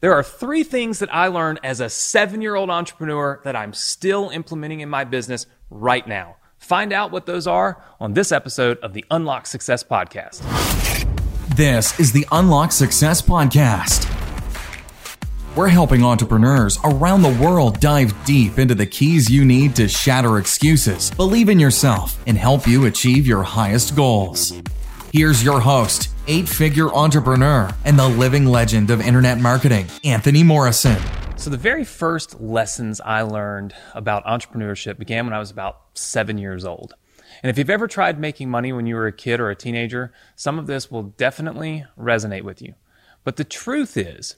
There are three things that I learned as a seven year old entrepreneur that I'm still implementing in my business right now. Find out what those are on this episode of the Unlock Success Podcast. This is the Unlock Success Podcast. We're helping entrepreneurs around the world dive deep into the keys you need to shatter excuses, believe in yourself, and help you achieve your highest goals. Here's your host, eight figure entrepreneur, and the living legend of internet marketing, Anthony Morrison. So, the very first lessons I learned about entrepreneurship began when I was about seven years old. And if you've ever tried making money when you were a kid or a teenager, some of this will definitely resonate with you. But the truth is,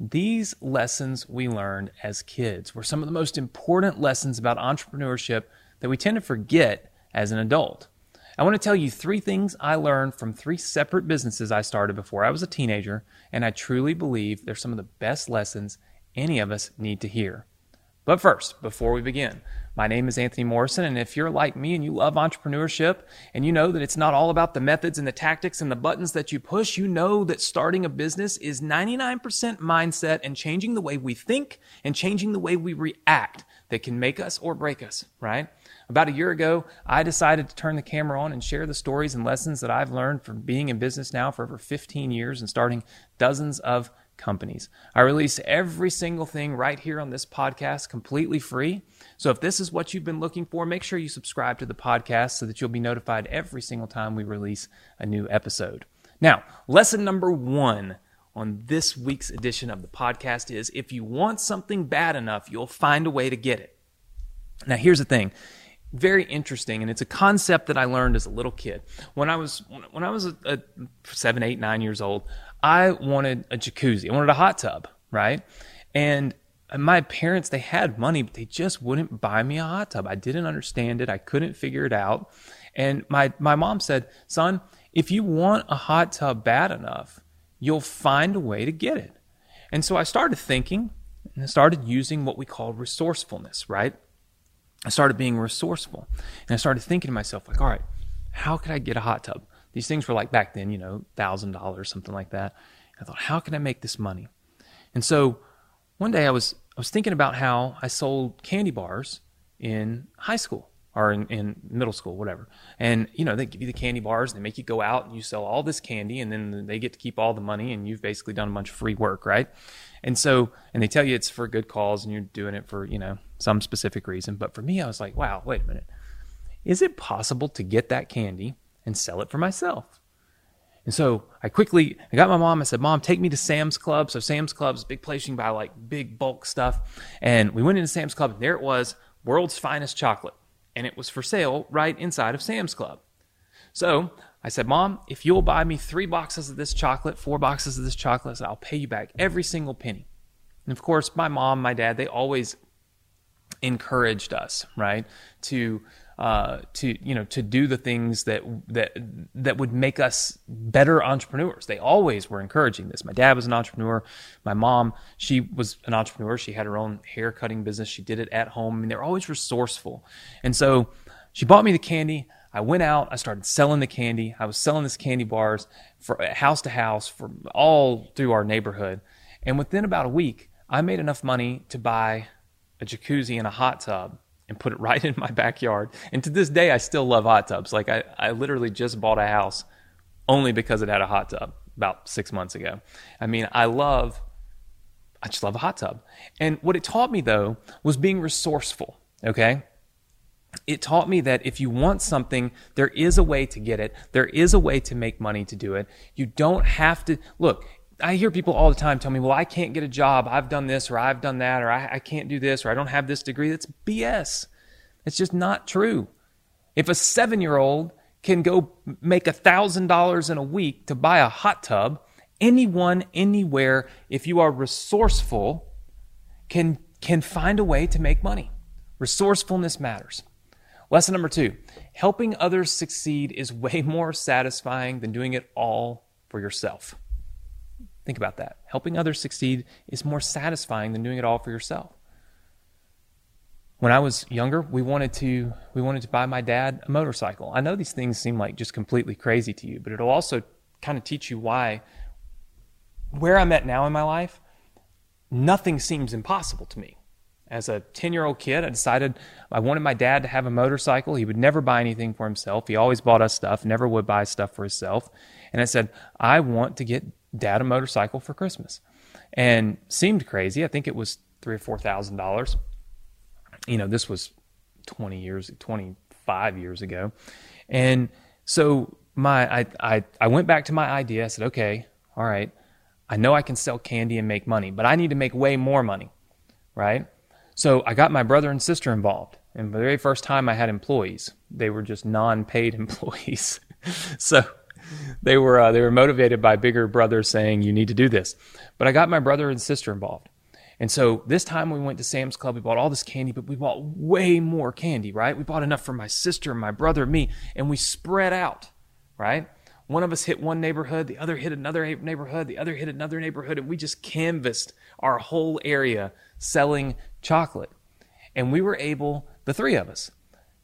these lessons we learned as kids were some of the most important lessons about entrepreneurship that we tend to forget as an adult. I want to tell you three things I learned from three separate businesses I started before I was a teenager, and I truly believe they're some of the best lessons any of us need to hear. But first, before we begin, my name is Anthony Morrison, and if you're like me and you love entrepreneurship and you know that it's not all about the methods and the tactics and the buttons that you push, you know that starting a business is 99% mindset and changing the way we think and changing the way we react that can make us or break us, right? About a year ago, I decided to turn the camera on and share the stories and lessons that I've learned from being in business now for over 15 years and starting dozens of companies. I release every single thing right here on this podcast completely free. So if this is what you've been looking for, make sure you subscribe to the podcast so that you'll be notified every single time we release a new episode. Now, lesson number one on this week's edition of the podcast is if you want something bad enough, you'll find a way to get it. Now, here's the thing very interesting and it's a concept that i learned as a little kid. When i was when i was a, a seven eight nine years old i wanted a jacuzzi. I wanted a hot tub right? And my parents they had money but they just wouldn't buy me a hot tub. I didn't understand it. I couldn't figure it out. And my my mom said son if you want a hot tub bad enough you'll find a way to get it. And so i started thinking and started using what we call resourcefulness right I started being resourceful and I started thinking to myself, like, all right, how could I get a hot tub? These things were like back then, you know, thousand dollars, something like that. I thought, how can I make this money? And so one day I was I was thinking about how I sold candy bars in high school or in, in middle school, whatever. And you know, they give you the candy bars, they make you go out and you sell all this candy, and then they get to keep all the money, and you've basically done a bunch of free work, right? And so, and they tell you it's for a good cause, and you're doing it for you know some specific reason. But for me, I was like, wow, wait a minute, is it possible to get that candy and sell it for myself? And so I quickly I got my mom. I said, "Mom, take me to Sam's Club." So Sam's Club's a big place you can buy like big bulk stuff. And we went into Sam's Club, and there it was, world's finest chocolate and it was for sale right inside of Sam's Club. So I said, Mom, if you'll buy me three boxes of this chocolate, four boxes of this chocolate, I'll pay you back every single penny. And of course, my mom, my dad, they always encouraged us, right, to uh, to you know to do the things that that that would make us better entrepreneurs. They always were encouraging this. My dad was an entrepreneur. My mom, she was an entrepreneur. She had her own hair cutting business. She did it at home. I mean, they're always resourceful. And so she bought me the candy. I went out. I started selling the candy. I was selling this candy bars for house to house for all through our neighborhood. And within about a week, I made enough money to buy a jacuzzi and a hot tub and put it right in my backyard. And to this day, I still love hot tubs. Like I, I literally just bought a house only because it had a hot tub about six months ago. I mean, I love, I just love a hot tub. And what it taught me though was being resourceful. Okay. It taught me that if you want something, there is a way to get it. There is a way to make money to do it. You don't have to look. I hear people all the time tell me, well, I can't get a job. I've done this or I've done that or I, I can't do this or I don't have this degree. That's BS. It's just not true. If a seven year old can go make a $1,000 in a week to buy a hot tub, anyone, anywhere, if you are resourceful, can, can find a way to make money. Resourcefulness matters. Lesson number two helping others succeed is way more satisfying than doing it all for yourself. Think about that. Helping others succeed is more satisfying than doing it all for yourself. When I was younger, we wanted to we wanted to buy my dad a motorcycle. I know these things seem like just completely crazy to you, but it'll also kind of teach you why where I'm at now in my life, nothing seems impossible to me. As a 10 year old kid, I decided I wanted my dad to have a motorcycle. He would never buy anything for himself. He always bought us stuff, never would buy stuff for himself. And I said, I want to get dad a motorcycle for Christmas. And seemed crazy. I think it was three or four thousand dollars. You know, this was 20 years, 25 years ago. And so my I, I I went back to my idea. I said, okay, all right, I know I can sell candy and make money, but I need to make way more money, right? So I got my brother and sister involved. And the very first time I had employees, they were just non-paid employees. so they were uh, they were motivated by bigger brother saying you need to do this. But I got my brother and sister involved. And so this time we went to Sam's Club. We bought all this candy, but we bought way more candy, right? We bought enough for my sister, my brother, me, and we spread out, right? One of us hit one neighborhood, the other hit another neighborhood, the other hit another neighborhood, and we just canvassed our whole area selling chocolate. And we were able, the three of us,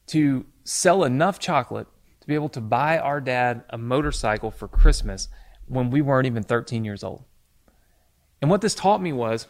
to sell enough chocolate to be able to buy our dad a motorcycle for Christmas when we weren't even 13 years old. And what this taught me was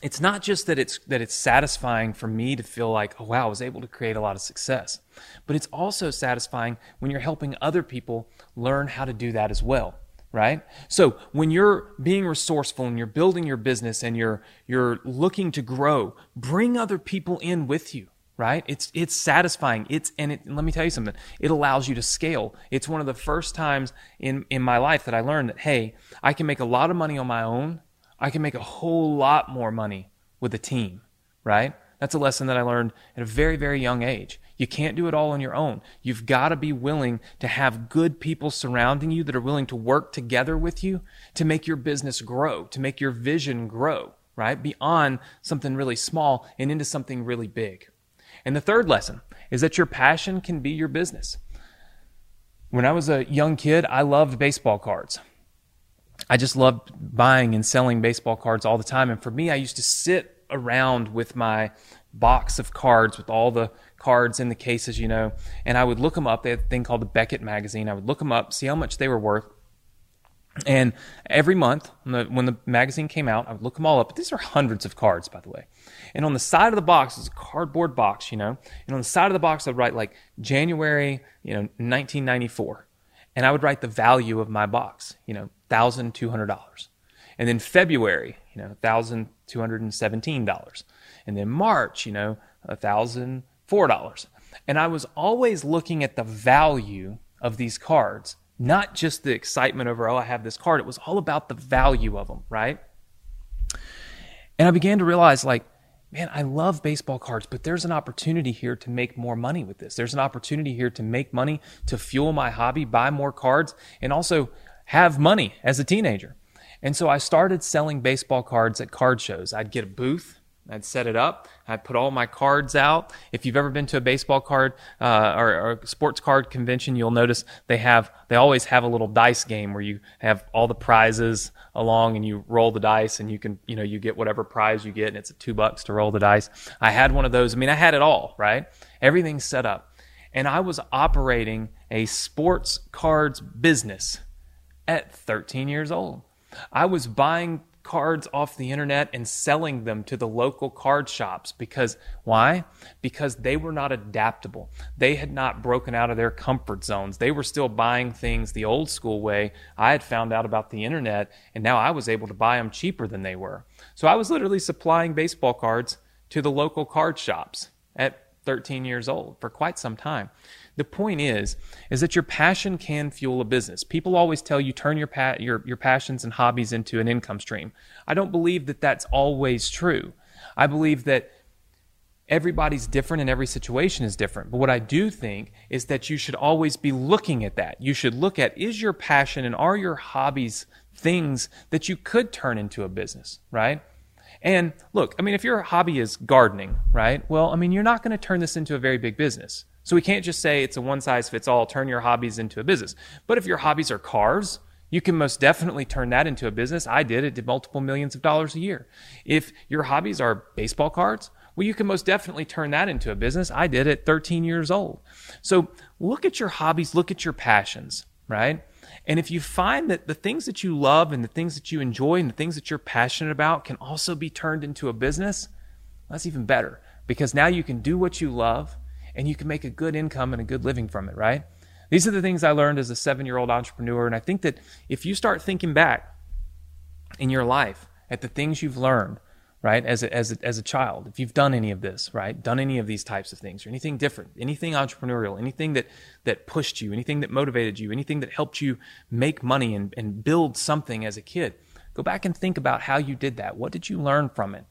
it's not just that it's that it's satisfying for me to feel like, oh wow, I was able to create a lot of success. But it's also satisfying when you're helping other people learn how to do that as well right? So when you're being resourceful and you're building your business and you're you're looking to grow, bring other people in with you, right? It's it's satisfying. It's and it, let me tell you something. It allows you to scale. It's one of the first times in in my life that I learned that hey, I can make a lot of money on my own. I can make a whole lot more money with a team, right? That's a lesson that I learned at a very very young age. You can't do it all on your own. You've got to be willing to have good people surrounding you that are willing to work together with you to make your business grow, to make your vision grow, right? Beyond something really small and into something really big. And the third lesson is that your passion can be your business. When I was a young kid, I loved baseball cards. I just loved buying and selling baseball cards all the time. And for me, I used to sit around with my box of cards with all the cards in the cases, you know, and I would look them up. They had a thing called the Beckett magazine. I would look them up, see how much they were worth. And every month, when the, when the magazine came out, I would look them all up. But these are hundreds of cards, by the way. And on the side of the box is a cardboard box, you know. And on the side of the box, I'd write like January, you know, 1994. And I would write the value of my box, you know, $1,200. And then February, you know, $1,217. And then March, you know, $1,004. And I was always looking at the value of these cards, not just the excitement over, oh, I have this card. It was all about the value of them, right? And I began to realize, like, man, I love baseball cards, but there's an opportunity here to make more money with this. There's an opportunity here to make money, to fuel my hobby, buy more cards, and also have money as a teenager. And so I started selling baseball cards at card shows. I'd get a booth I'd set it up. I'd put all my cards out. If you've ever been to a baseball card uh, or, or sports card convention, you'll notice they have they always have a little dice game where you have all the prizes along and you roll the dice and you can you know you get whatever prize you get and it's two bucks to roll the dice. I had one of those. I mean, I had it all right. Everything's set up, and I was operating a sports cards business at 13 years old. I was buying cards off the internet and selling them to the local card shops because why? Because they were not adaptable. They had not broken out of their comfort zones. They were still buying things the old school way. I had found out about the internet and now I was able to buy them cheaper than they were. So I was literally supplying baseball cards to the local card shops at 13 years old for quite some time. The point is, is that your passion can fuel a business. People always tell you turn your, pa- your, your passions and hobbies into an income stream. I don't believe that that's always true. I believe that everybody's different and every situation is different. But what I do think is that you should always be looking at that. You should look at is your passion and are your hobbies things that you could turn into a business, right? And look, I mean, if your hobby is gardening, right? Well, I mean, you're not going to turn this into a very big business. So we can't just say it's a one size fits all, turn your hobbies into a business. But if your hobbies are cars, you can most definitely turn that into a business. I did. It did multiple millions of dollars a year. If your hobbies are baseball cards, well, you can most definitely turn that into a business. I did at 13 years old. So look at your hobbies, look at your passions, right? And if you find that the things that you love and the things that you enjoy and the things that you're passionate about can also be turned into a business, that's even better because now you can do what you love and you can make a good income and a good living from it, right? These are the things I learned as a seven year old entrepreneur. And I think that if you start thinking back in your life at the things you've learned, right, as a, as a, as a child, if you've done any of this, right, done any of these types of things or anything different, anything entrepreneurial, anything that, that pushed you, anything that motivated you, anything that helped you make money and, and build something as a kid, go back and think about how you did that. What did you learn from it?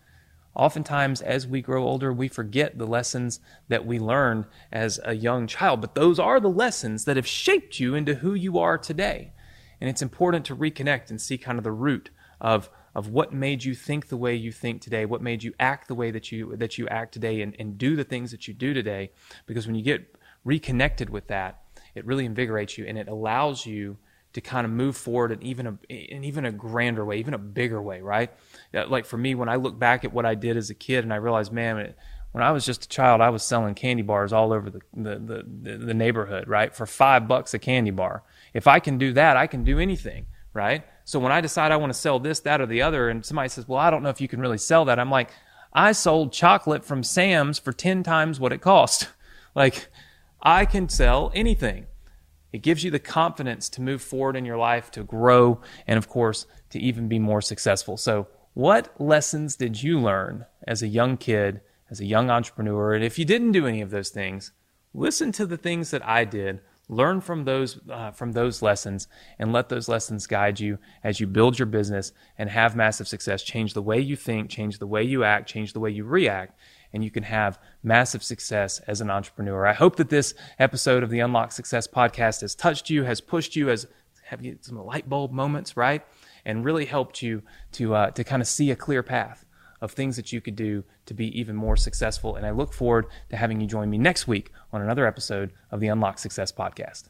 Oftentimes, as we grow older, we forget the lessons that we learned as a young child, but those are the lessons that have shaped you into who you are today. And it's important to reconnect and see kind of the root of, of what made you think the way you think today, what made you act the way that you, that you act today, and, and do the things that you do today. Because when you get reconnected with that, it really invigorates you and it allows you to kind of move forward in even a in even a grander way, even a bigger way, right? Like for me, when I look back at what I did as a kid, and I realized, man, when I was just a child, I was selling candy bars all over the the, the, the neighborhood, right, for five bucks a candy bar. If I can do that, I can do anything, right? So when I decide I want to sell this, that, or the other, and somebody says, "Well, I don't know if you can really sell that," I'm like, I sold chocolate from Sam's for ten times what it cost. Like, I can sell anything. It gives you the confidence to move forward in your life, to grow, and of course, to even be more successful. So, what lessons did you learn as a young kid, as a young entrepreneur? And if you didn't do any of those things, listen to the things that I did. Learn from those uh, from those lessons, and let those lessons guide you as you build your business and have massive success. Change the way you think, change the way you act, change the way you react, and you can have massive success as an entrepreneur. I hope that this episode of the Unlock Success podcast has touched you, has pushed you, has have you some light bulb moments, right? And really helped you to uh, to kind of see a clear path of things that you could do to be even more successful. And I look forward to having you join me next week on another episode of the Unlock Success podcast.